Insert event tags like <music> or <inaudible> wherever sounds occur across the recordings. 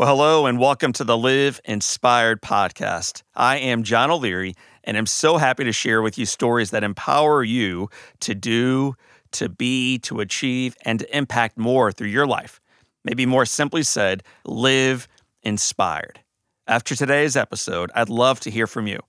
Well, hello and welcome to the Live Inspired podcast. I am John O'Leary, and I'm so happy to share with you stories that empower you to do, to be, to achieve, and to impact more through your life. Maybe more simply said, live inspired. After today's episode, I'd love to hear from you.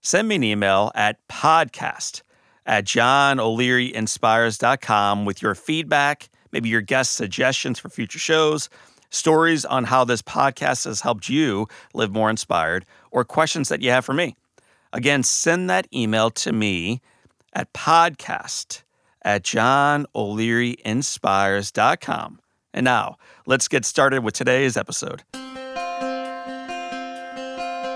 Send me an email at podcast at johnolearyinspires.com with your feedback, maybe your guest suggestions for future shows stories on how this podcast has helped you live more inspired, or questions that you have for me. Again, send that email to me at podcast at johnolearyinspires.com. And now, let's get started with today's episode.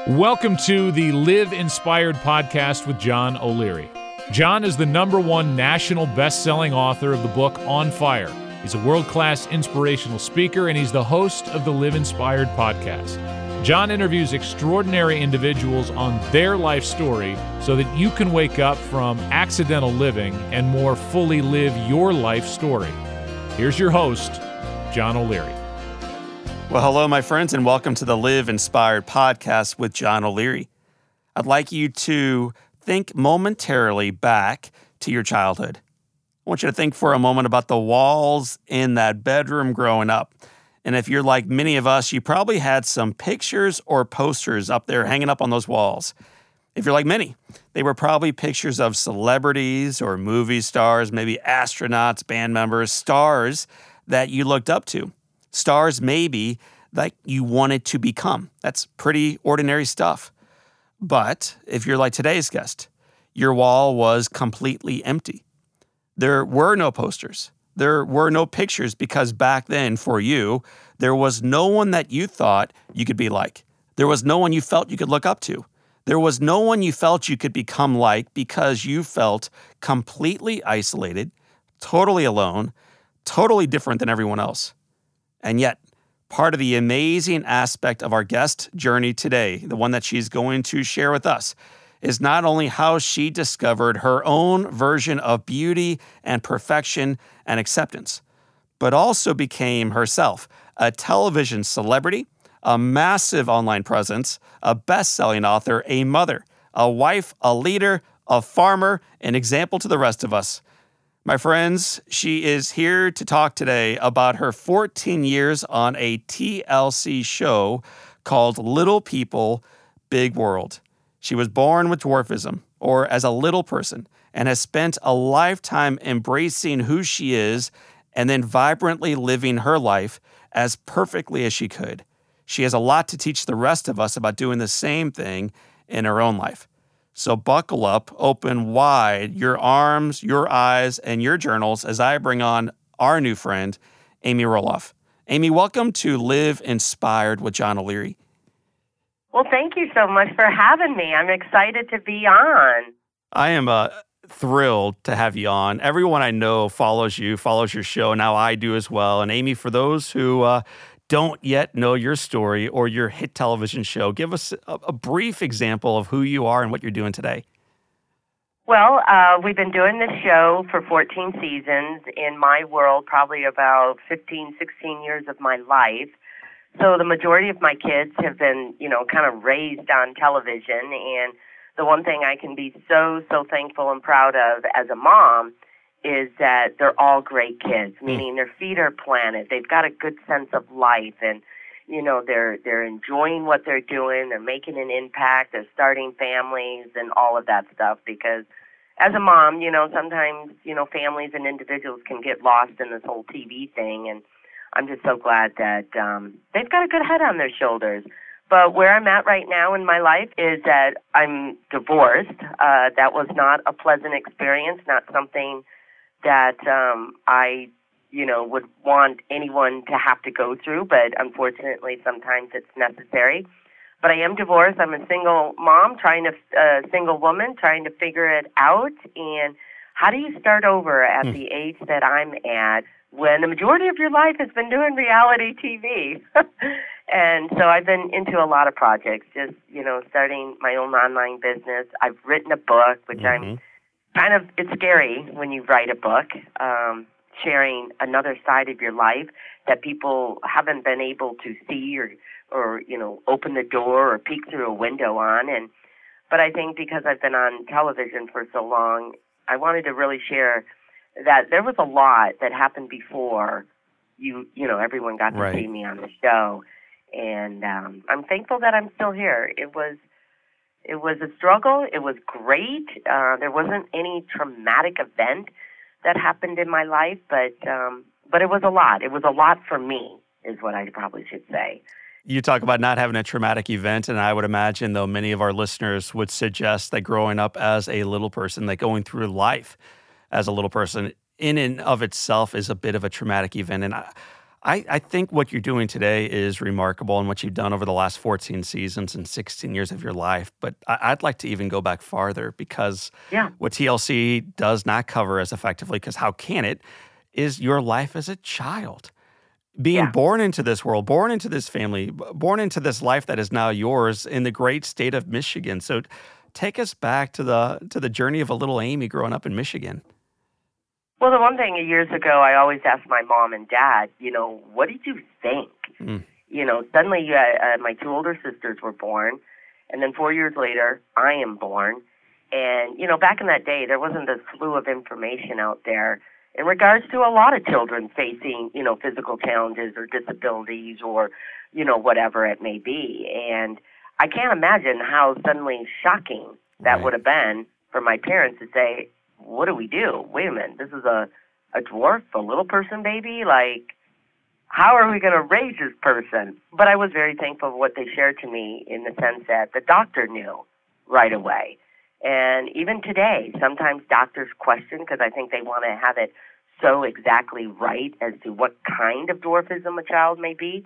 Welcome to the Live Inspired podcast with John O'Leary. John is the number one national best selling author of the book On Fire He's a world class inspirational speaker, and he's the host of the Live Inspired podcast. John interviews extraordinary individuals on their life story so that you can wake up from accidental living and more fully live your life story. Here's your host, John O'Leary. Well, hello, my friends, and welcome to the Live Inspired podcast with John O'Leary. I'd like you to think momentarily back to your childhood. I want you to think for a moment about the walls in that bedroom growing up. And if you're like many of us, you probably had some pictures or posters up there hanging up on those walls. If you're like many, they were probably pictures of celebrities or movie stars, maybe astronauts, band members, stars that you looked up to. Stars, maybe, that you wanted to become. That's pretty ordinary stuff. But if you're like today's guest, your wall was completely empty. There were no posters. There were no pictures because back then, for you, there was no one that you thought you could be like. There was no one you felt you could look up to. There was no one you felt you could become like because you felt completely isolated, totally alone, totally different than everyone else. And yet, part of the amazing aspect of our guest journey today, the one that she's going to share with us, is not only how she discovered her own version of beauty and perfection and acceptance, but also became herself a television celebrity, a massive online presence, a best selling author, a mother, a wife, a leader, a farmer, an example to the rest of us. My friends, she is here to talk today about her 14 years on a TLC show called Little People, Big World. She was born with dwarfism, or as a little person, and has spent a lifetime embracing who she is and then vibrantly living her life as perfectly as she could. She has a lot to teach the rest of us about doing the same thing in her own life. So buckle up, open wide your arms, your eyes, and your journals as I bring on our new friend, Amy Roloff. Amy, welcome to Live Inspired with John O'Leary. Well, thank you so much for having me. I'm excited to be on. I am uh, thrilled to have you on. Everyone I know follows you, follows your show. Now I do as well. And Amy, for those who uh, don't yet know your story or your hit television show, give us a, a brief example of who you are and what you're doing today. Well, uh, we've been doing this show for 14 seasons. In my world, probably about 15, 16 years of my life. So the majority of my kids have been, you know, kind of raised on television. And the one thing I can be so, so thankful and proud of as a mom is that they're all great kids, hmm. meaning their feet are planted. They've got a good sense of life and you know they're they're enjoying what they're doing they're making an impact they're starting families and all of that stuff because as a mom you know sometimes you know families and individuals can get lost in this whole tv thing and I'm just so glad that um, they've got a good head on their shoulders. But where I'm at right now in my life is that I'm divorced. Uh, that was not a pleasant experience, not something that um, I, you know, would want anyone to have to go through. But unfortunately, sometimes it's necessary. But I am divorced. I'm a single mom, trying to, a uh, single woman, trying to figure it out. And how do you start over at hmm. the age that I'm at? When the majority of your life has been doing reality TV. <laughs> and so I've been into a lot of projects, just, you know, starting my own online business. I've written a book, which mm-hmm. I'm kind of, it's scary when you write a book. Um, sharing another side of your life that people haven't been able to see or or you know open the door or peek through a window on and but I think because I've been on television for so long I wanted to really share that there was a lot that happened before you you know everyone got to Right. see me on the show. And um I'm thankful that I'm still here. It was it was a struggle. It was great. Uh there wasn't any traumatic event that happened in my life but um but it was a lot. It was a lot for me is what I probably should say. You talk about not having a traumatic event, and I would imagine, though, many of our listeners would suggest that growing up as a little person, that going through life as a little person in and of itself is a bit of a traumatic event. And I, I, I think what you're doing today is remarkable and what you've done over the last 14 seasons and 16 years of your life. But I, I'd like to even go back farther because yeah what TLC does not cover as effectively, because how can it, is your life as a child. Being Yeah. born into this world, born into this family, born into this life that is now yours in the great state of Michigan. So take us back to the to the journey of a little Amy growing up in Michigan. Well, the one thing years ago, I always asked my mom and dad, you know, what did you think? Mm. You know, suddenly uh, uh, my two older sisters were born, and then four years later, I am born. And, you know, back in that day, there wasn't a slew of information out there in regards to a lot of children facing, you know, physical challenges or disabilities or, you know, whatever it may be. And I can't imagine how suddenly shocking that Right. would have been for my parents to say, what do we do? Wait a minute, this is a a dwarf, a little person baby. Like, how are we going to raise this person? But I was very thankful for what they shared to me in the sense that the doctor knew right away. And even today, sometimes doctors question because I think they want to have it so exactly right as to what kind of dwarfism a child may be.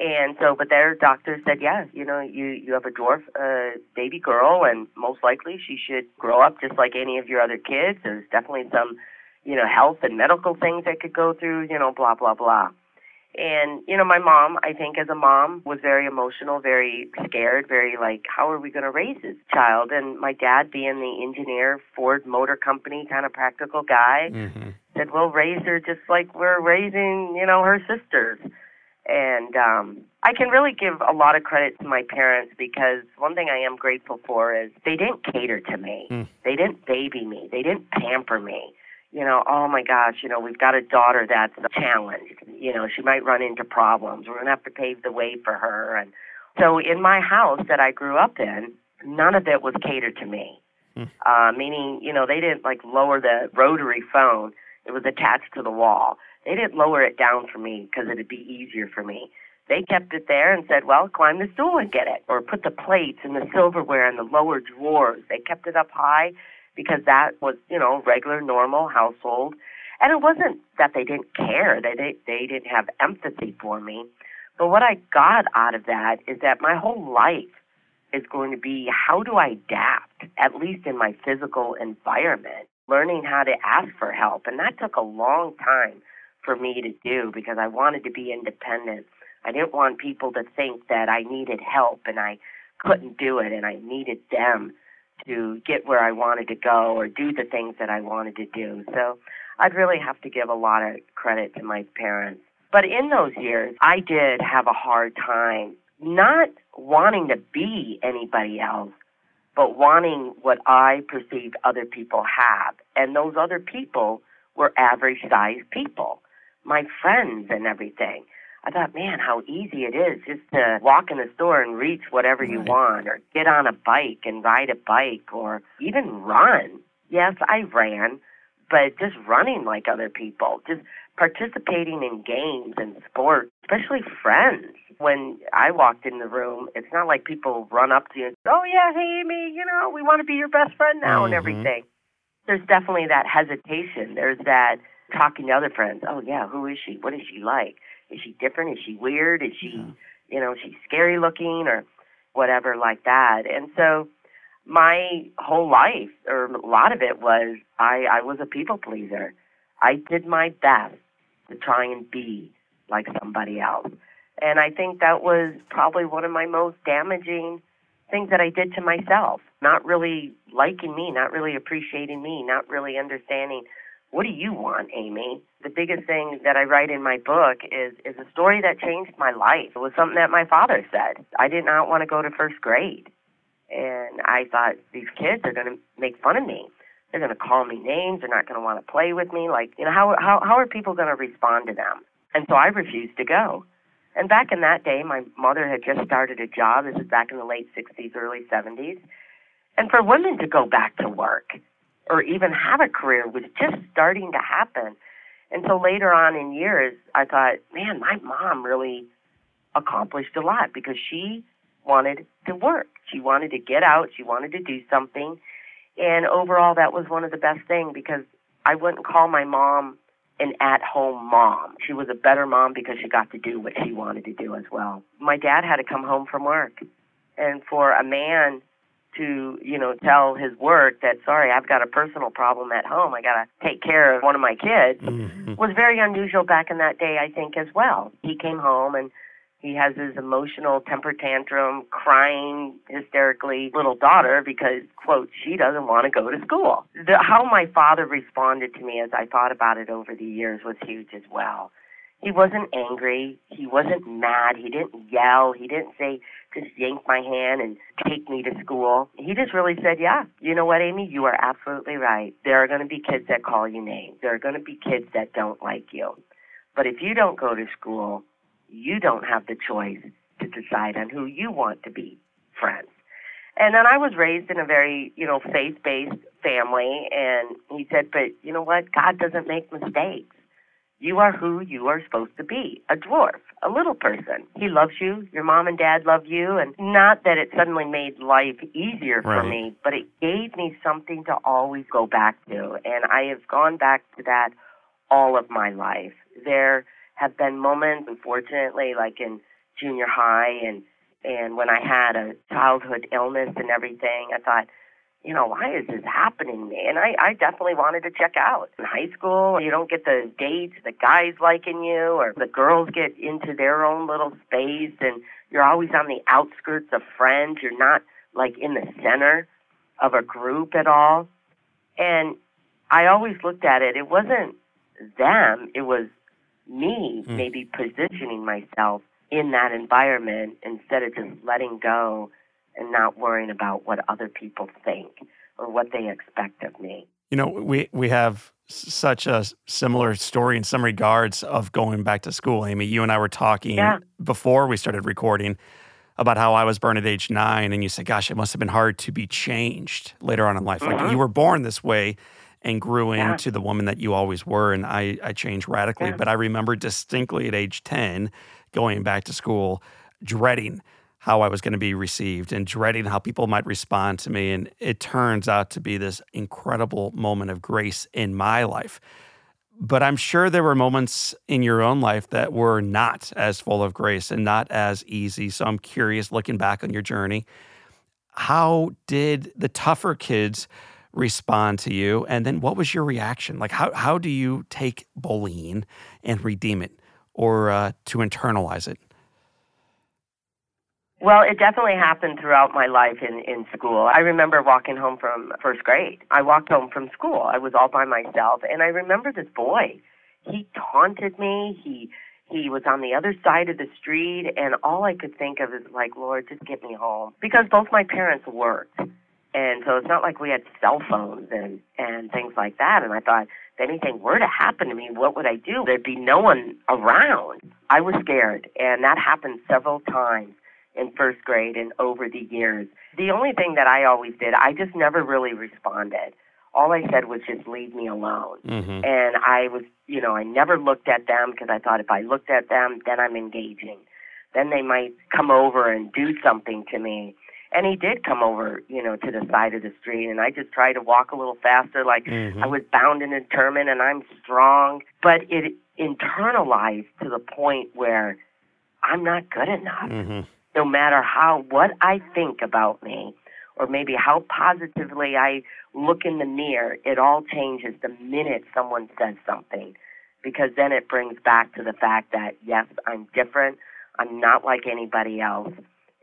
And so, but their doctor said, yeah, you know, you you have a dwarf uh, baby girl, and most likely she should grow up just like any of your other kids. There's definitely some, you know, health and medical things that could go through, you know, blah blah blah. And you know, my mom, I think, as a mom, was very emotional, very scared, very like, how are we going to raise this child? And my dad, being the engineer, Ford Motor Company kind of practical guy, Mm-hmm. said we'll raise her just like we're raising you know her sisters and um i can really give a lot of credit to my parents because one thing i am grateful for is they didn't cater to me. Mm. they didn't baby me. They didn't pamper me. You know oh my gosh you know we've got a daughter that's challenged you know she might run into problems. We're going to have to pave the way for her. And so in my house that i grew up in none of it was catered to me. Uh, meaning, you know, they didn't like lower the rotary phone. It was attached to the wall. They didn't lower it down for me because it'd be easier for me. They kept it there and said, well, climb the stool and get it. Or put the plates and the silverware in the lower drawers. They kept it up high because that was, you know, regular, normal household. And it wasn't that they didn't care. They, they, they didn't have empathy for me. But what I got out of that is that my whole life is going to be how do I adapt, at least in my physical environment, learning how to ask for help. And that took a long time for me to do because I wanted to be independent. I didn't want people to think that I needed help and I couldn't do it and I needed them to get where I wanted to go or do the things that I wanted to do. So I'd really have to give a lot of credit to my parents. But in those years, I did have a hard time not wanting to be anybody else, but wanting what I perceived other people have. And those other people were average sized people, my friends and everything. I thought, man, how easy it is just to walk in the store and reach whatever you want, or get on a bike and ride a bike, or even run. Yes, I ran, but just running like other people, just participating in games and sports, especially friends. When I walked in the room, it's not like people run up to you and say, Oh, yeah, hey, Amy, you know, we want to be your best friend now and Mhm. everything. There's definitely that hesitation. There's that talking to other friends. Oh, yeah, who is she? What is she like? Is she different? Is she weird? Is she, Yeah. you know, she's scary looking or whatever like that? And so my whole life, or a lot of it was, I, I was a people pleaser. I did my best to try and be like somebody else. And I think that was probably one of my most damaging things that I did to myself. Not really liking me, not really appreciating me, not really understanding what do you want, Amy? The biggest thing that I write in my book is is a story that changed my life. It was something that my father said. I did not want to go to first grade. And I thought these kids are going to make fun of me. They're going to call me names. They're not going to want to play with me. Like, you know, how how how are people going to respond to them? And so I refused to go. And back in that day, my mother had just started a job. This is back in the late 60s, early 70s. And for women to go back to work or even have a career was just starting to happen. And so later on in years, I thought, man, my mom really accomplished a lot because she wanted to work. She wanted to get out. She wanted to do something. And overall, that was one of the best things because I wouldn't call my mom an at home mom. She was a better mom because she got to do what she wanted to do as well. My dad had to come home from work. And for a man to, you know, tell his work that, sorry, I've got a personal problem at home, I got to take care of one of my kids, mm-hmm. was very unusual back in that day, I think, as well. He came home and he has his emotional temper tantrum, crying hysterically little daughter because, quote, she doesn't want to go to school. The, how my father responded to me as I thought about it over the years was huge as well. He wasn't angry. He wasn't mad. He didn't yell. He didn't say, just yank my hand and take me to school. He just really said, yeah, you know what, Amy? You are absolutely right. There are going to be kids that call you names. There are going to be kids that don't like you. But if you don't go to school, you don't have the choice to decide on who you want to be friends. And then I was raised in a very, you know, faith-based family, and he said, but you know what? God doesn't make mistakes. You are who you are supposed to be, a dwarf, a little person. He loves you. Your mom and dad love you. And not that it suddenly made life easier for right. me, but it gave me something to always go back to. And I have gone back to that all of my life. There have been moments, unfortunately, like in junior high and and when I had a childhood illness and everything, I thought, you know, why is this happening to me? And I, I definitely wanted to check out. In high school, you don't get the dates, the guys liking you, or the girls get into their own little space, and you're always on the outskirts of friends. You're not like in the center of a group at all. And I always looked at it, it wasn't them, it was me mm. maybe positioning myself in that environment instead of just letting go and not worrying about what other people think or what they expect of me. You know, we we have such a similar story in some regards of going back to school. Amy, you and I were talking yeah. before we started recording about how I was born at age nine, and you said, "Gosh, it must have been hard to be changed later on in life. Mm-hmm. Like you were born this way, and grew yeah. into the woman that you always were. And I, I changed radically. Yeah. But I remember distinctly at age 10 going back to school, dreading how I was going to be received and dreading how people might respond to me. And it turns out to be this incredible moment of grace in my life. But I'm sure there were moments in your own life that were not as full of grace and not as easy. So I'm curious, looking back on your journey, how did the tougher kids respond to you? And then what was your reaction? Like, how, how do you take bullying and redeem it or uh, to internalize it? Well, it definitely happened throughout my life in, in school. I remember walking home from first grade. I walked home from school. I was all by myself. And I remember this boy. He taunted me. He he was on the other side of the street and all I could think of is like, Lord, just get me home. Because both my parents worked. And so it's not like we had cell phones and, and things like that. And I thought, if anything were to happen to me, what would I do? There'd be no one around. I was scared. And that happened several times in first grade and over the years. The only thing that I always did, I just never really responded. All I said was just leave me alone. Mm-hmm. And I was, you know, I never looked at them because I thought if I looked at them, then I'm engaging. Then they might come over and do something to me and he did come over, you know, to the side of the street, and I just tried to walk a little faster, like mm-hmm. I was bound and determined, and I'm strong. But it internalized to the point where I'm not good enough. Mm-hmm. No matter how what I think about me, or maybe how positively I look in the mirror, it all changes the minute someone says something, because then it brings back to the fact that yes, I'm different. I'm not like anybody else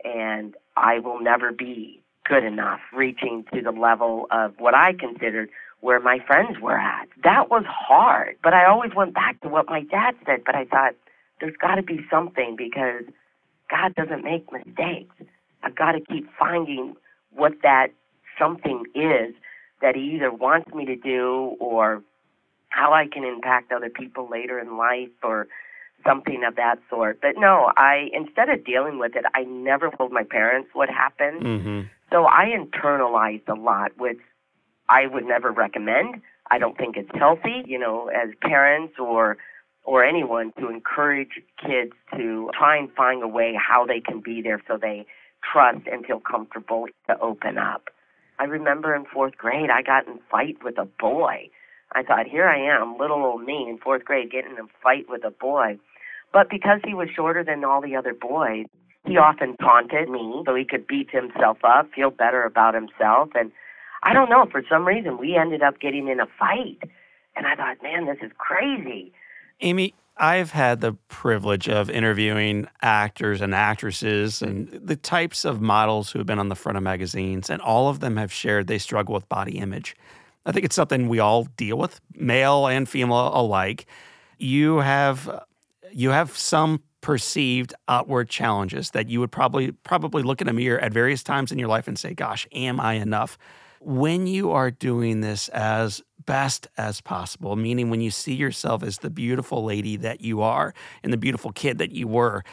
and I will never be good enough, reaching to the level of what I considered where my friends were at. That was hard, but I always went back to what my dad said, but I thought there's got to be something because God doesn't make mistakes. I've got to keep finding what that something is that he either wants me to do or how I can impact other people later in life or something of that sort. But no, I instead of dealing with it, I never told my parents what happened. Mm-hmm. So I internalized a lot, which I would never recommend. I don't think it's healthy, you know, as parents or or anyone to encourage kids to try and find a way how they can be there so they trust and feel comfortable to open up. I remember in fourth grade I got in a fight with a boy. I thought, here I am, little old me in fourth grade getting in a fight with a boy. But because he was shorter than all the other boys, he often taunted me so he could beat himself up, feel better about himself. And I don't know, for some reason, we ended up getting in a fight. And I thought, man, this is crazy. Amy, I've had the privilege of interviewing actors and actresses and the types of models who have been on the front of magazines, and all of them have shared they struggle with body image. I think it's something we all deal with, male and female alike. You have you have some perceived outward challenges that you would probably probably look in a mirror at various times in your life and say, "Gosh, am I enough?" When you are doing this as best as possible, meaning when you see yourself as the beautiful lady that you are and the beautiful kid that you were,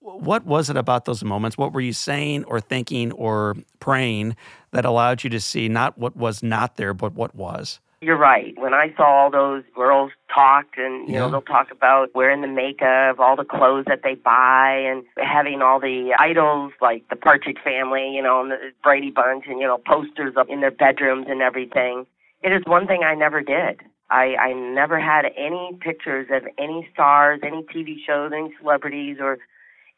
what was it about those moments? What were you saying or thinking or praying that allowed you to see not what was not there, but what was? You're right. When I saw all those girls talk, and you Yeah. know, they'll talk about wearing the makeup, all the clothes that they buy, and having all the idols like the Partridge Family, you know, and the Brady Bunch, and you know, posters up in their bedrooms and everything. It is one thing I never did. I, I never had any pictures of any stars, any TV shows, any celebrities, or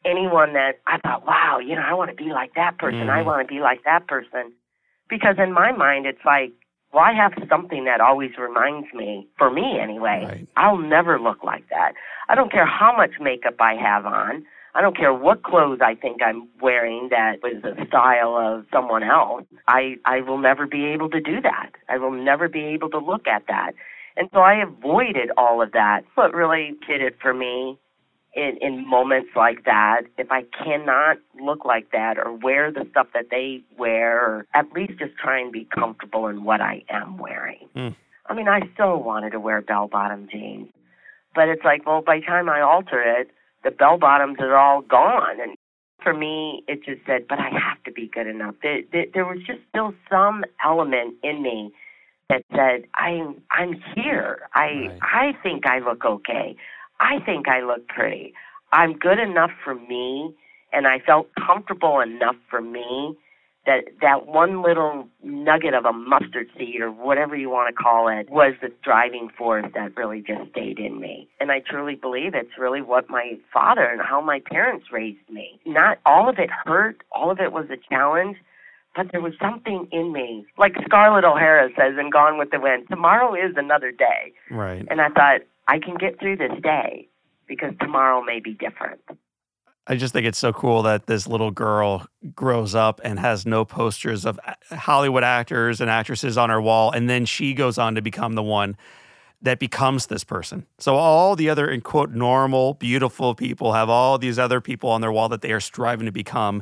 anyone that I thought, wow, you know, I want to be like that person. I Mhm. want to be like that person. Because in my mind, it's like, well, I have something that always reminds me, for me anyway, Right. I'll never look like that. I don't care how much makeup I have on. I don't care what clothes I think I'm wearing that was the style of someone else. I, I will never be able to do that. I will never be able to look at that. And so I avoided all of that. What really did it for me in, in moments like that, if I cannot look like that or wear the stuff that they wear, or at least just try and be comfortable in what I am wearing. Mm. I mean, I still wanted to wear bell bottom jeans, but it's like, well, by the time I alter it, the bell bottoms are all gone. And for me, it just said, but I have to be good enough. There, there, there was just still some element in me that said, I'm, I'm here. I, Right. I think I look okay. I think I look pretty. I'm good enough for me, and I felt comfortable enough for me that that one little nugget of a mustard seed or whatever you want to call it was the driving force that really just stayed in me. And I truly believe it's really what my father and how my parents raised me. Not all of it hurt, all of it was a challenge, but there was something in me. Like Scarlett O'Hara says in Gone with the Wind, tomorrow is another day. Right. And I thought, I can get through this day because tomorrow may be different. I just think it's so cool that this little girl grows up and has no posters of uh, Hollywood actors and actresses on her wall. And then she goes on to become the one that becomes this person. So all the other, in quote, normal, beautiful people have all these other people on their wall that they are striving to become.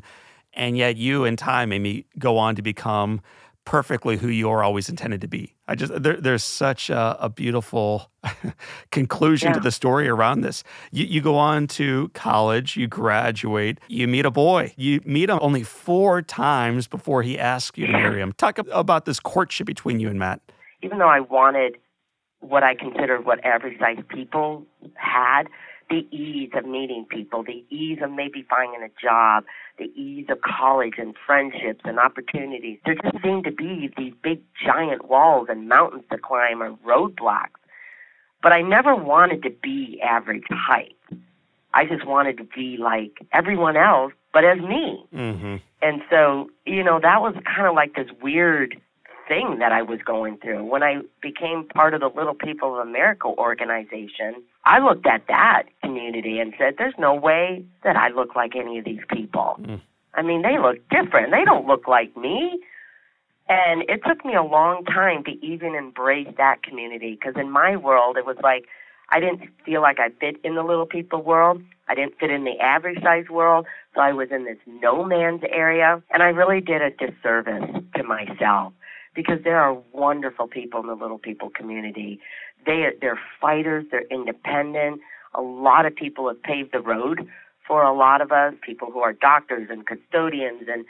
And yet you, in time, Amy, go on to become perfectly who you are always intended to be. I just, there, there's such a, a beautiful <laughs> conclusion to the story around this. You, you go on to college, you graduate, you meet a boy. You meet him only four times before he asks you to marry him. Talk about this courtship between you and Matt. even though I wanted what I considered what average sized people had, the ease of meeting people, the ease of maybe finding a job, the ease of college and friendships and opportunities. There just seemed to be these big giant walls and mountains to climb or roadblocks. But I never wanted to be average height. I just wanted to be like everyone else, but as me. Mm-hmm. And so, you know, that was kind of like this weird thing that I was going through. When I became part of the Little People of America organization, I looked at that community and said, there's no way that I look like any of these people. Mm. I mean, they look different. They don't look like me. And it took me a long time to even embrace that community because in my world, it was like I didn't feel like I fit in the little people world. I didn't fit in the average size world. So I was in this no man's area. And I really did a disservice to myself because there are wonderful people in the little people community. They, they're fighters, they're independent. A lot of people have paved the road for a lot of us, people who are doctors and custodians. And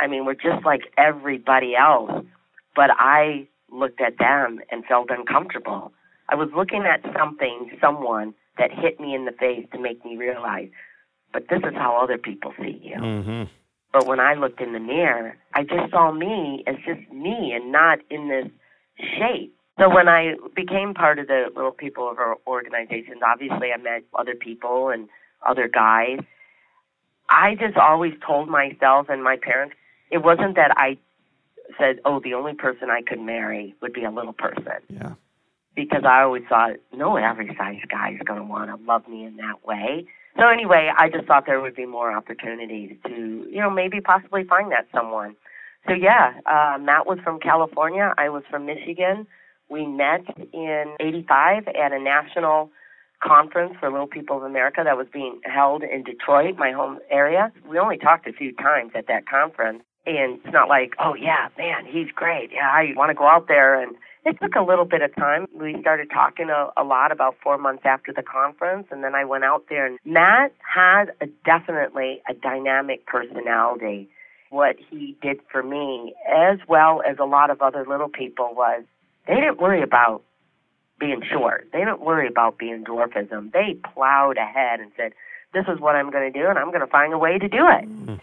I mean, we're just like everybody else. But I looked at them and felt uncomfortable I was looking at something, someone that hit me in the face to make me realize, but this is how other people see you. Mm-hmm. But when I looked in the mirror, I just saw me as just me and not in this shape. So when I became part of the Little People of our organizations, obviously I met other people and other guys. I just always told myself and my parents, it wasn't that I said, oh, the only person I could marry would be a little person. Yeah because I always thought no average size guy is going to want to love me in that way. So anyway, I just thought there would be more opportunities to, you know, maybe possibly find that someone. So yeah, uh, Matt was from California. I was from Michigan. We met in '85 at a national conference for Little People of America that was being held in Detroit, my home area. We only talked a few times at that conference, and it's not like, oh yeah, man, he's great. Yeah, I want to go out there and it took a little bit of time. We started talking a, a lot about four months after the conference, and then I went out there. And Matt had a, definitely a dynamic personality. What he did for me, as well as a lot of other little people, was they didn't worry about being short. They didn't worry about being dwarfism. They plowed ahead and said, "This is what I'm going to do, and I'm going to find a way to do it." Mm.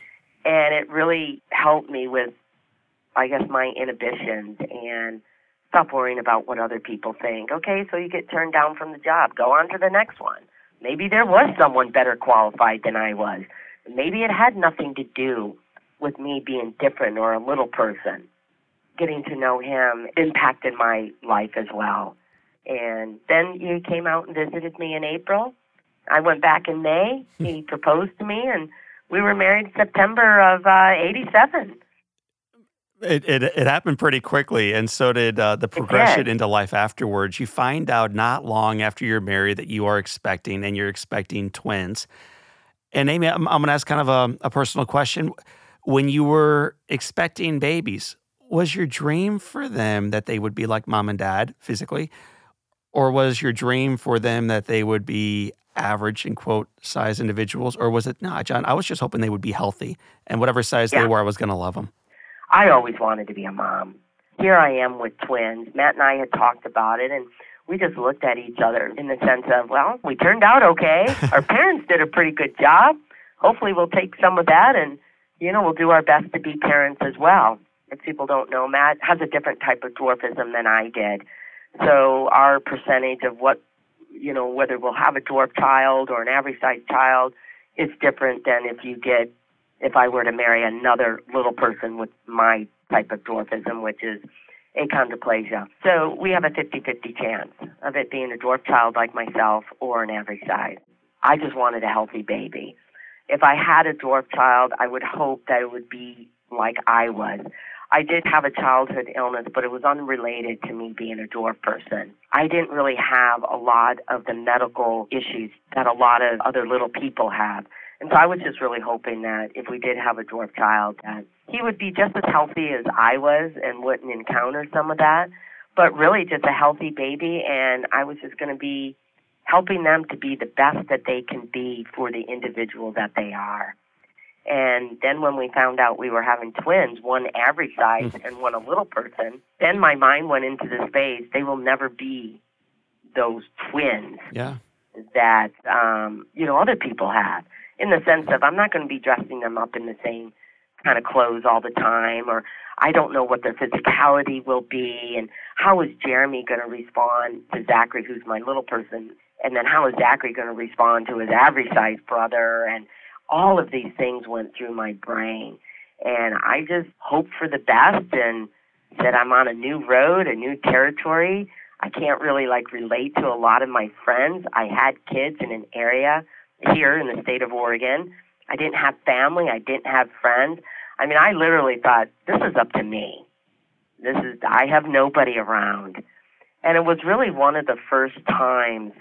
It really helped me with, I guess, my inhibitions and Stop worrying about what other people think. Okay, so you get turned down from the job. Go on to the next one. Maybe there was someone better qualified than I was. Maybe it had nothing to do with me being different or a little person. Getting to know him impacted my life as well. And then he came out and visited me in April. I went back in May. <laughs> He proposed to me, and we were married September of uh, 87. It, it, it happened pretty quickly, and so did uh, the progression into life afterwards. You find out not long after you're married that you are expecting, and you're expecting twins. And Amy, I'm, I'm going to ask kind of a, a personal question. When you were expecting babies, was your dream for them that they would be like mom and dad physically, or was your dream for them that they would be average in quote size individuals, or was it no, John? I was just hoping they would be healthy, and whatever size yeah. they were, I was going to love them. I always wanted to be a mom. Here I am with twins. Matt and I had talked about it, and we just looked at each other in the sense of, well, we turned out okay. <laughs> our parents did a pretty good job. Hopefully, we'll take some of that, and you know, we'll do our best to be parents as well. If people don't know, Matt has a different type of dwarfism than I did. So our percentage of what, you know, whether we'll have a dwarf child or an average sized child is different than if you get if I were to marry another little person with my type of dwarfism, which is achondroplasia. So we have a 50-50 chance of it being a dwarf child like myself or an average size. I just wanted a healthy baby. If I had a dwarf child, I would hope that it would be like I was. I did have a childhood illness, but it was unrelated to me being a dwarf person. I didn't really have a lot of the medical issues that a lot of other little people have. And so I was just really hoping that if we did have a dwarf child, that he would be just as healthy as I was and wouldn't encounter some of that, but really just a healthy baby. And I was just going to be helping them to be the best that they can be for the individual that they are. And then when we found out we were having twins, one average size and one a little person, then my mind went into the space. They will never be those twins yeah. that um, you know other people have in the sense of I'm not going to be dressing them up in the same kind of clothes all the time or I don't know what their physicality will be and how is Jeremy going to respond to Zachary who's my little person and then how is Zachary going to respond to his average sized brother and all of these things went through my brain and I just hoped for the best and said I'm on a new road, a new territory. I can't really like relate to a lot of my friends. I had kids in an area here in the state of Oregon. I didn't have family. I didn't have friends. I mean, I literally thought, this is up to me. This is I have nobody around. And it was really one of the first times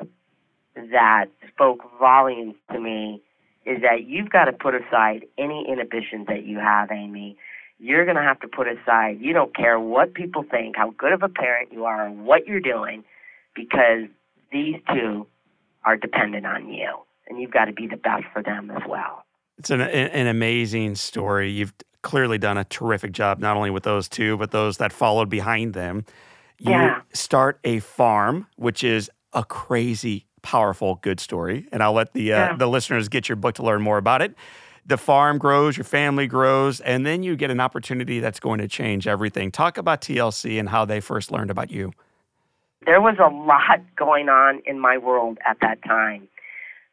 that spoke volumes to me is that you've got to put aside any inhibitions that you have, Amy. You're going to have to put aside, you don't care what people think, how good of a parent you are, or what you're doing, because these two are dependent on you. And you've got to be the best for them as well. It's an, an amazing story. You've clearly done a terrific job, not only with those two, but those that followed behind them. You Yeah. start a farm, which is a crazy, powerful, good story. And I'll let the uh, Yeah. the listeners get your book to learn more about it. The farm grows, your family grows, and then you get an opportunity that's going to change everything. Talk about TLC and how they first learned about you. there was a lot going on in my world at that time.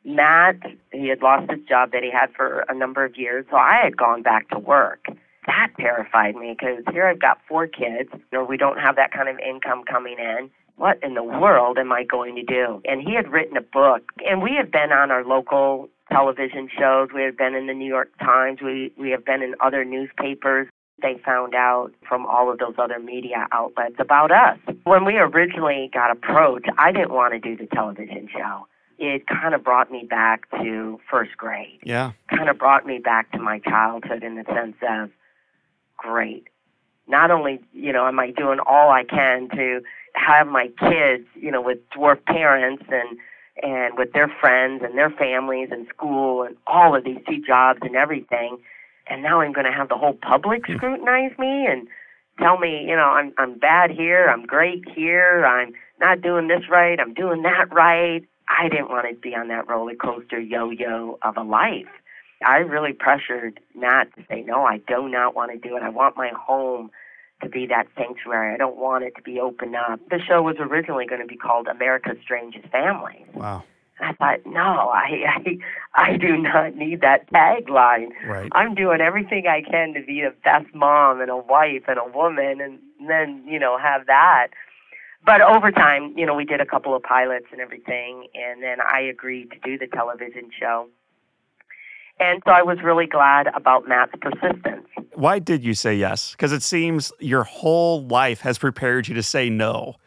Matt, he had lost his job that he had for a number of years, so I had gone back to work. That terrified me because here I've got four kids, you know, we don't have that kind of income coming in. What in the world am I going to do? And he had written a book, and we had been on our local television shows. We had been in the New York Times. We we have been in other newspapers they found out from all of those other media outlets about us. When we originally got approached, I didn't want to do the television show. It kind of brought me back to first grade, Yeah. kind of brought me back to my childhood in the sense of, great. Not only, you know, am I doing all I can to have my kids, you know, with dwarf parents and and with their friends and their families and school and all of these two jobs and everything, and now I'm going to have the whole public scrutinize me and tell me, you know, I'm I'm bad here, I'm great here, I'm not doing this right, I'm doing that right. I didn't want to be on that roller coaster yo-yo of a life. I really pressured Matt to say, no, I do not want to do it. I want my home to be that sanctuary. I don't want it to be opened up. The show was originally going to be called America's Strangest Family. Wow. And I thought, no, I, I, I do not need that tagline. Right. I'm doing everything I can to be the best mom and a wife and a woman, and then you know have that. But over time, you know, we did a couple of pilots and everything, and then I agreed to do the television show. And so I was really glad about Matt's persistence. Why did you say yes? Because it seems your whole life has prepared you to say no. <laughs>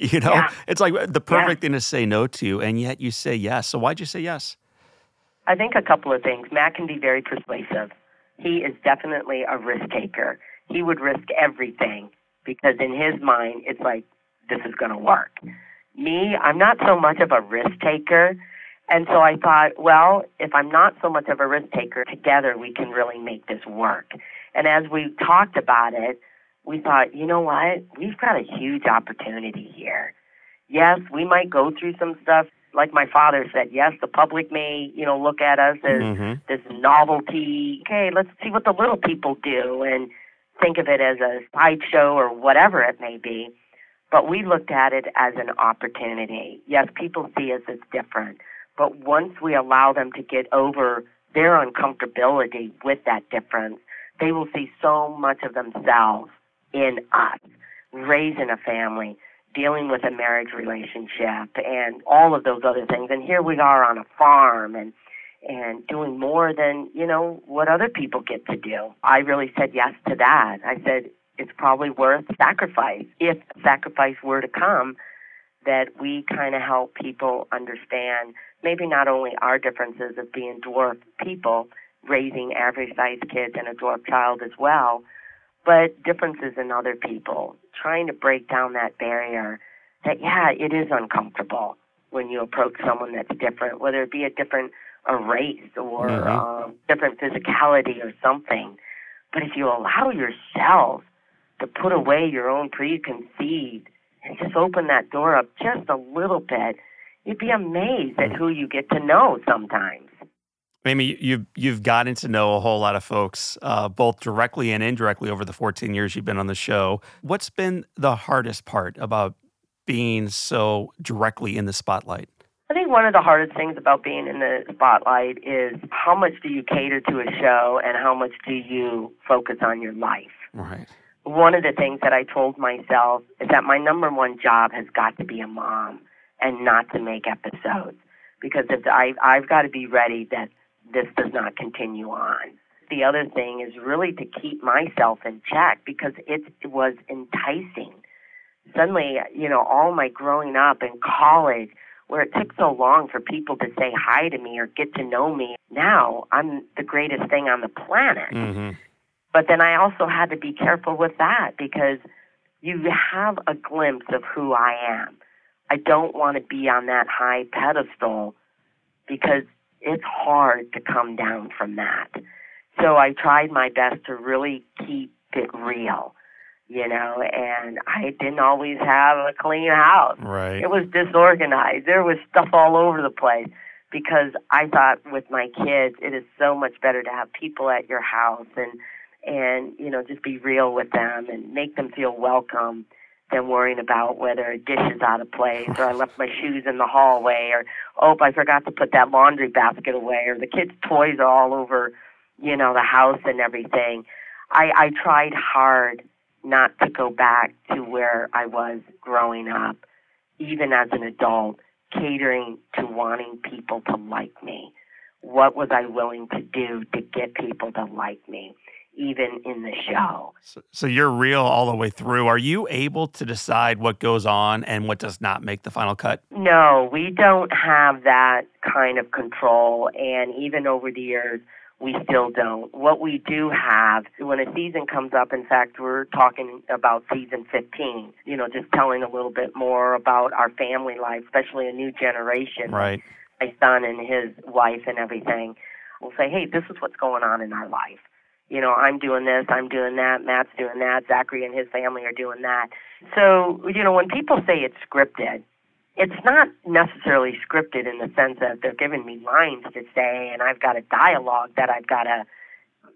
You know, Yeah. it's like the perfect thing to say no to, and yet you say yes. So why'd you say yes? I think a couple of things. Matt can be very persuasive. He is definitely a risk taker. He would risk everything because in his mind, it's like, this is going to work. Me, I'm not so much of a risk taker. And so I thought, well, if I'm not so much of a risk taker, together we can really make this work. And as we talked about it, we thought, you know what? We've got a huge opportunity here. Yes, we might go through some stuff. Like my father said, yes, the public may, you know, look at us as Mhm. this novelty. Okay, let's see what the little people do and think of it as a sideshow or whatever it may be. But we looked at it as an opportunity. Yes, people see us as different, but once we allow them to get over their uncomfortability with that difference, they will see so much of themselves in us, raising a family, dealing with a marriage relationship, and all of those other things. And here we are on a farm and and doing more than you know what other people get to do. I really said yes to that. I said it's probably worth sacrifice if sacrifice were to come that we kind of help people understand maybe not only our differences of being dwarf people raising average sized kids and a dwarf child as well but differences in other people trying to break down that barrier that yeah it is uncomfortable when you approach someone that's different whether it be a different a race or Mhm. um, different physicality or something but if you allow yourself to put away your own preconceived and just open that door up just a little bit, you'd be amazed at who you get to know sometimes. Amy, you've you've gotten to know a whole lot of folks, uh, both directly and indirectly, over the 14 years you've been on the show. What's been the hardest part about being so directly in the spotlight? I think one of the hardest things about being in the spotlight is how much do you cater to a show and how much do you focus on your life. Right. One of the things that I told myself is that my number one job has got to be a mom and not to make episodes because if I I've got to be ready that this does not continue on. the other thing is really to keep myself in check because it was enticing. Suddenly, you know, all my growing up in college, where it took so long for people to say hi to me or get to know me, now I'm the greatest thing on the planet. Mm-hmm. But then I also had to be careful with that because you have a glimpse of who I am. I don't want to be on that high pedestal because it's hard to come down from that. So I tried my best to really keep it real, you know, and I didn't always have a clean house. Right. It was disorganized. There was stuff all over the place because I thought with my kids, it is so much better to have people at your house and and you know just be real with them and make them feel welcome than worrying about whether a dish is out of place or I left my shoes in the hallway or oh I forgot to put that laundry basket away or the kids' toys are all over you know the house and everything. I I tried hard not to go back to where I was growing up, even as an adult, catering to wanting people to like me. What was I willing to do to get people to like me? Even in the show. So, so, you're real all the way through. Are you able to decide what goes on and what does not make the final cut? No, we don't have that kind of control. And even over the years, we still don't. What we do have, when a season comes up, in fact, we're talking about season 15, you know, just telling a little bit more about our family life, especially a new generation. Right. My son and his wife and everything. We'll say, hey, this is what's going on in our life you know, I'm doing this, I'm doing that, Matt's doing that, Zachary and his family are doing that. So, you know, when people say it's scripted, it's not necessarily scripted in the sense that they're giving me lines to say and I've got a dialogue that I've got to,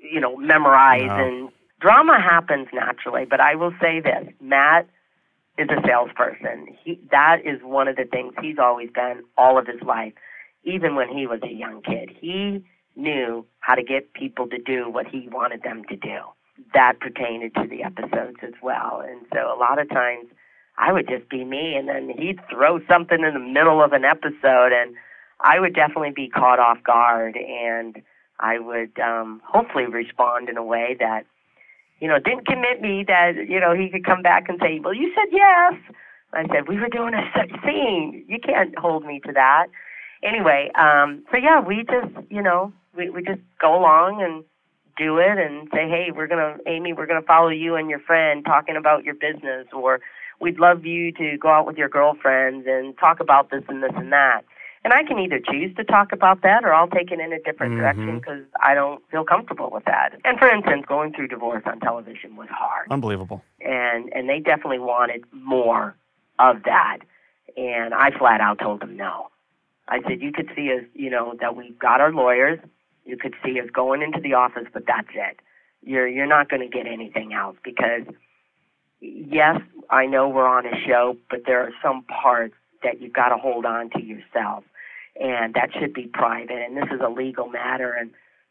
you know, memorize no. and drama happens naturally. But I will say this, Matt is a salesperson. He that is one of the things he's always been all of his life, even when he was a young kid. He knew how to get people to do what he wanted them to do. That pertained to the episodes as well. And so a lot of times I would just be me and then he'd throw something in the middle of an episode and I would definitely be caught off guard and I would um hopefully respond in a way that you know didn't commit me that you know he could come back and say, "Well, you said yes." I said, "We were doing a <laughs> scene. You can't hold me to that." Anyway, um so yeah, we just, you know, we we just go along and do it and say, hey, we're gonna Amy, we're gonna follow you and your friend talking about your business, or we'd love you to go out with your girlfriends and talk about this and this and that. And I can either choose to talk about that or I'll take it in a different mm-hmm. direction because I don't feel comfortable with that. And for instance, going through divorce on television was hard. Unbelievable. And and they definitely wanted more of that. And I flat out told them no. I said, you could see us, you know, that we've got our lawyers, you could see us going into the office, but that's it. You're you're not going to get anything else because yes, I know we're on a show, but there are some parts that you've got to hold on to yourself, and that should be private. And this is a legal matter. And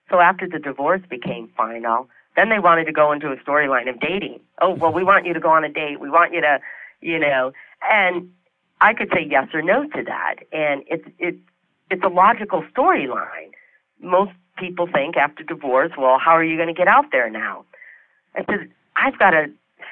so after the divorce became final, then they wanted to go into a storyline of dating. Oh, well, we want you to go on a date. We want you to, you know, and I could say yes or no to that, and it's it's it's a logical storyline. Most people think after divorce, well, how are you going to get out there now? I said, I've got to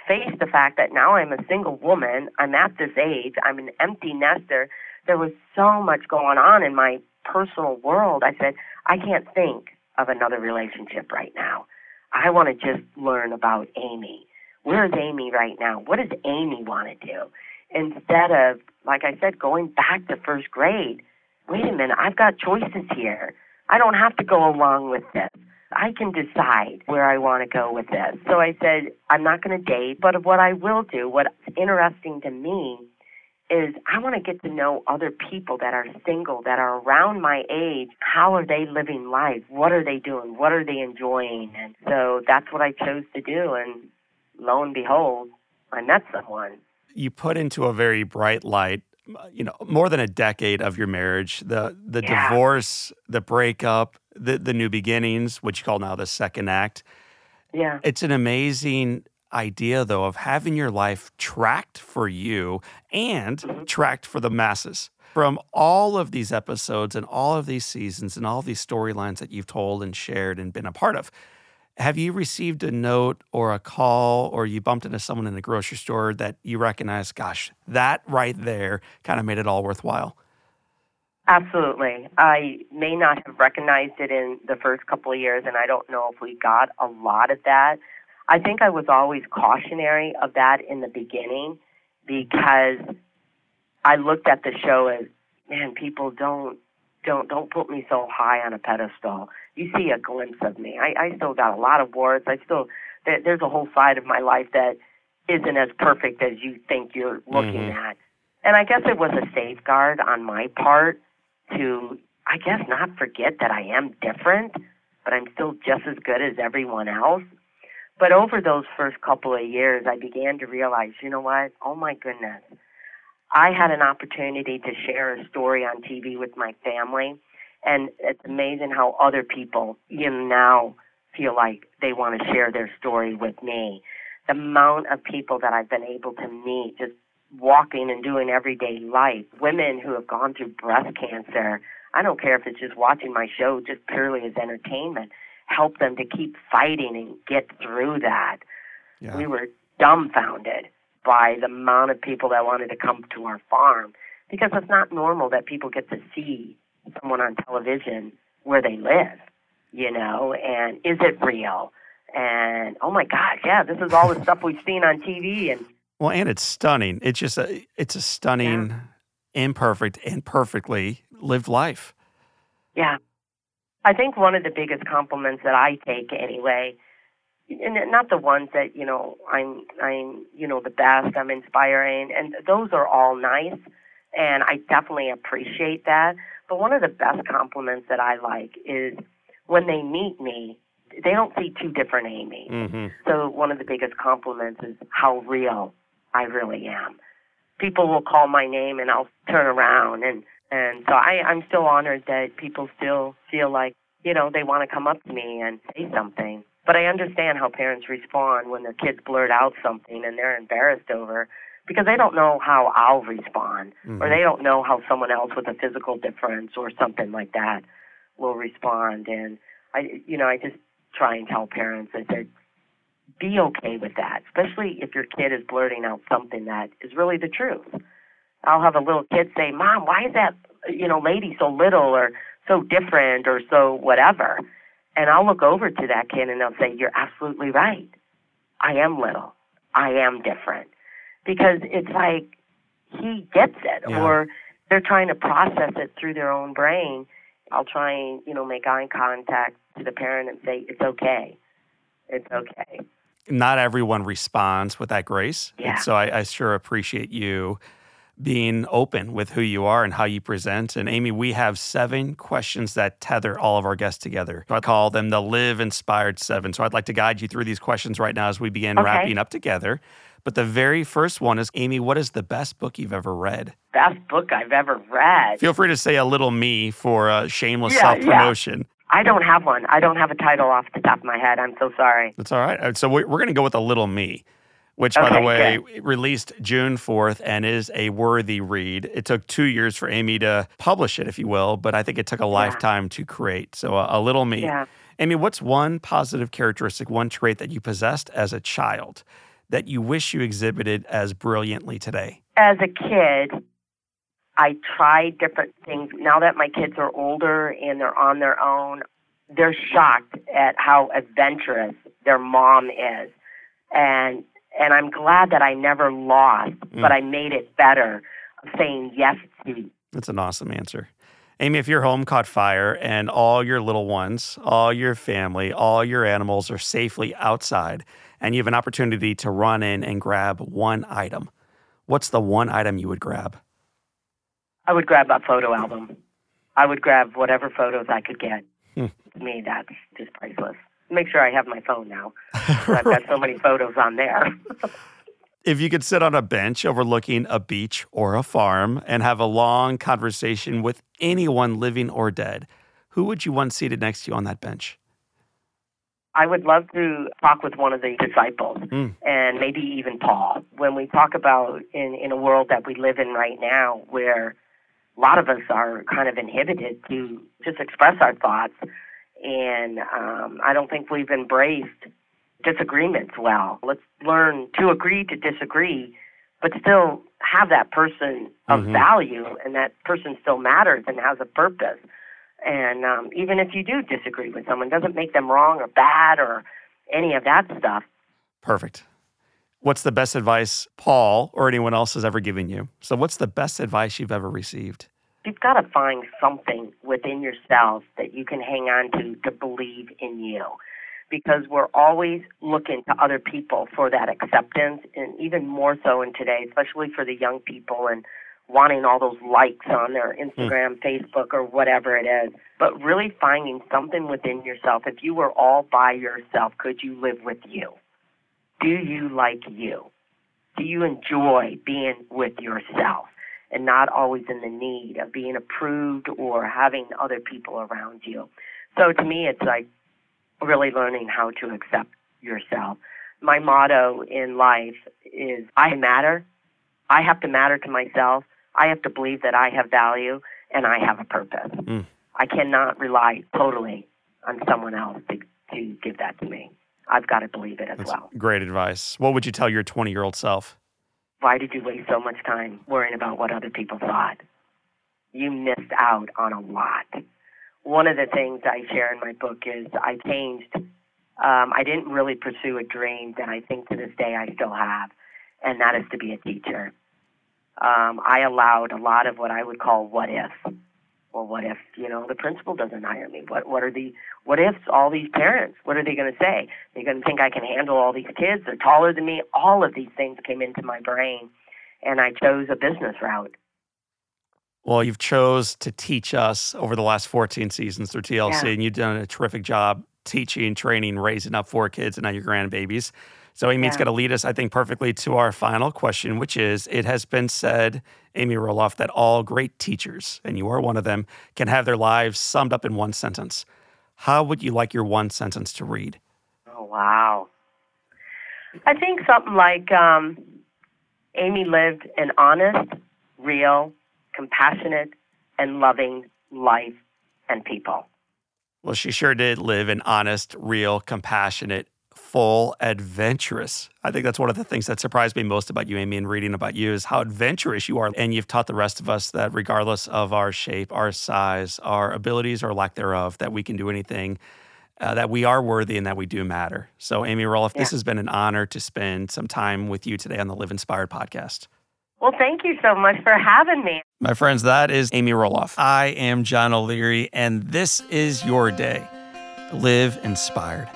face the fact that now I'm a single woman. I'm at this age. I'm an empty nester. There was so much going on in my personal world. I said, I can't think of another relationship right now. I want to just learn about Amy. Where is Amy right now? What does Amy want to do? Instead of, like I said, going back to first grade. Wait a minute, I've got choices here. I don't have to go along with this. I can decide where I want to go with this. So I said, I'm not going to date, but what I will do, what's interesting to me, is I want to get to know other people that are single, that are around my age. How are they living life? What are they doing? What are they enjoying? And so that's what I chose to do. And lo and behold, I met someone. You put into a very bright light you know more than a decade of your marriage the the yeah. divorce the breakup the the new beginnings which you call now the second act yeah it's an amazing idea though of having your life tracked for you and mm-hmm. tracked for the masses from all of these episodes and all of these seasons and all these storylines that you've told and shared and been a part of Have you received a note or a call or you bumped into someone in the grocery store that you recognize, gosh, that right there kind of made it all worthwhile? Absolutely. I may not have recognized it in the first couple of years, and I don't know if we got a lot of that. I think I was always cautionary of that in the beginning because I looked at the show as, man, people don't don't don't put me so high on a pedestal. You see a glimpse of me. I, I still got a lot of warts. I still there, there's a whole side of my life that isn't as perfect as you think you're looking Mhm. at. And I guess it was a safeguard on my part to I guess not forget that I am different, but I'm still just as good as everyone else. But over those first couple of years, I began to realize, you know what? Oh my goodness. I had an opportunity to share a story on TV with my family, and it's amazing how other people even now feel like they want to share their story with me. The amount of people that I've been able to meet just walking and doing everyday life, women who have gone through breast cancer. I don't care if it's just watching my show just purely as entertainment. Help them to keep fighting and get through that. Yeah. We were dumbfounded by the amount of people that wanted to come to our farm because it's not normal that people get to see someone on television where they live, you know, and is it real? And oh my gosh, yeah, this is all the stuff we've seen on TV and Well, and it's stunning. It's just a it's a stunning, imperfect, and perfectly lived life. Yeah. I think one of the biggest compliments that I take anyway, and not the ones that, you know, I'm I'm, you know, the best, I'm inspiring, and those are all nice and I definitely appreciate that. But one of the best compliments that I like is when they meet me, they don't see two different Amy. Mm-hmm. So one of the biggest compliments is how real I really am. People will call my name and I'll turn around and and so I I'm still honored that people still feel like you know they want to come up to me and say something. But I understand how parents respond when their kids blurt out something and they're embarrassed over because they don't know how I'll respond or Mhm. they don't know how someone else with a physical difference or something like that will respond and I you know I just try and tell parents that they be okay with that, especially if your kid is blurting out something that is really the truth. I'll have a little kid say, "Mom, why is that you know lady so little or so different or so whatever?" And I'll look over to that kid and they'll say, "You're absolutely right. I am little. I am different." Because it's like he gets it Yeah. or they're trying to process it through their own brain. I'll try and, you know, make eye contact to the parent and say, "It's okay. It's okay." Not everyone responds with that grace. Yeah. And so I, I sure appreciate you being open with who you are and how you present. And Amy, we have seven questions that tether all of our guests together. I call them the Live Inspired Seven. So I'd like to guide you through these questions right now as we begin Okay. wrapping up together. But the very first one is Amy, what is the best book you've ever read? Best book I've ever read. Feel free to say a little me for uh, shameless Yeah, self promotion. I don't have one. I don't have a title off the top of my head. I'm so sorry. That's all right. Uh, So we're, we're going to go with a little me, which, by the Okay, way, released June 4th and is a worthy read. It took two years for Amy to publish it, if you will, but I think it took a lifetime to create. So a, a little me. Yeah. Amy, what's one positive characteristic, one trait that you possessed as a child that you wish you exhibited as brilliantly today? As a kid, I tried different things. Now that my kids are older and they're on their own, they're shocked at how adventurous their mom is. And and I'm glad that I never lost, but I made it better saying yes to That's an awesome answer. Amy, if your home caught fire and all your little ones, all your family, all your animals are safely outside, and you have an opportunity to run in and grab one item, what's the one item you would grab? I would grab a photo album. I would grab whatever photos I could get. Hmm. To me, that's just priceless. Make sure I have my phone now. I've got so many <laughs> photos on there. If you could sit on a bench overlooking a beach or a farm and have a long conversation with anyone living or dead, who would you want seated next to you on that bench? I would love to talk with one of the disciples Hmm. and maybe even Paul. When we talk about in, in a world that we live in right now where a lot of us are kind of inhibited to just express our thoughts And um, I don't think we've embraced disagreements well. Let's learn to agree to disagree, but still have that person of Mhm. value and that person still matters and has a purpose. And um, even if you do disagree with someone, doesn't make them wrong or bad or any of that stuff. Perfect. What's the best advice Paul or anyone else has ever given you? So, what's the best advice you've ever received? You've got to find something within yourself that you can hang on to to believe in you. Because we're always looking to other people for that acceptance, and even more so in today, especially for the young people and wanting all those likes on their hmm. Instagram, Facebook, or whatever it is. But really finding something within yourself. If you were all by yourself, could you live with you? Do you like you? Do you enjoy being with yourself and not always in the need of being approved or having other people around you? So to me, it's like really learning how to accept yourself. My motto in life is I matter. I have to matter to myself. I have to believe that I have value and I have a purpose. Mm. I cannot rely totally on someone else to, to give that to me. I've got to believe it as That's well. great advice. What would you tell your 20 year old self? Why did you waste so much time worrying about what other people thought? You missed out on a lot. One of the things I share in my book is I changed. Um, I didn't really pursue a dream that I think to this day I still have, and that is to be a teacher. Um, I allowed a lot of what I would call what if. Well, what if you know the principal doesn't hire me? What what are the what ifs? All these parents, what are they going to say? They're going to think I can handle all these kids. They're taller than me. All of these things came into my brain, and I chose a business route. Well, you've chose to teach us over the last 14 seasons through TLC, Yeah. and you've done a terrific job teaching, training, raising up four kids and now your grandbabies. So, Amy, it's Yeah. going to lead us, I think, perfectly to our final question, which is It has been said, Amy Roloff, that all great teachers, and you are one of them, can have their lives summed up in one sentence. How would you like your one sentence to read? Oh wow! I think something like um, Amy lived an honest, real, compassionate, and loving life and people. Well, she sure did live an honest, real, compassionate, full, adventurous. I think that's one of the things that surprised me most about you, Amy, in reading about you is how adventurous you are. And you've taught the rest of us that regardless of our shape, our size, our abilities or lack thereof, that we can do anything, uh, that we are worthy and that we do matter. So, Amy Roloff, this has been an honor to spend some time with you today on the Live Inspired podcast. Well, thank you so much for having me. My friends, that is Amy Roloff. I am John O'Leary, and this is your day. Live inspired.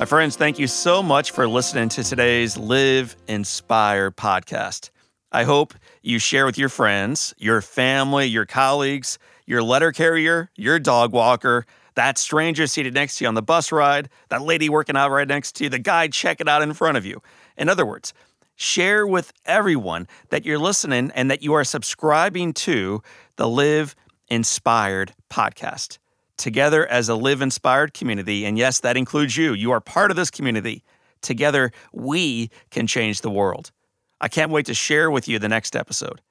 My friends, thank you so much for listening to today's Live Inspired podcast. I hope you share with your friends, your family, your colleagues, your letter carrier, your dog walker, that stranger seated next to you on the bus ride, that lady working out right next to you, the guy checking out in front of you. In other words, share with everyone that you're listening and that you are subscribing to the Live Inspired podcast. Together as a Live Inspired community, and yes, that includes you, you are part of this community. Together, we can change the world. I can't wait to share with you the next episode.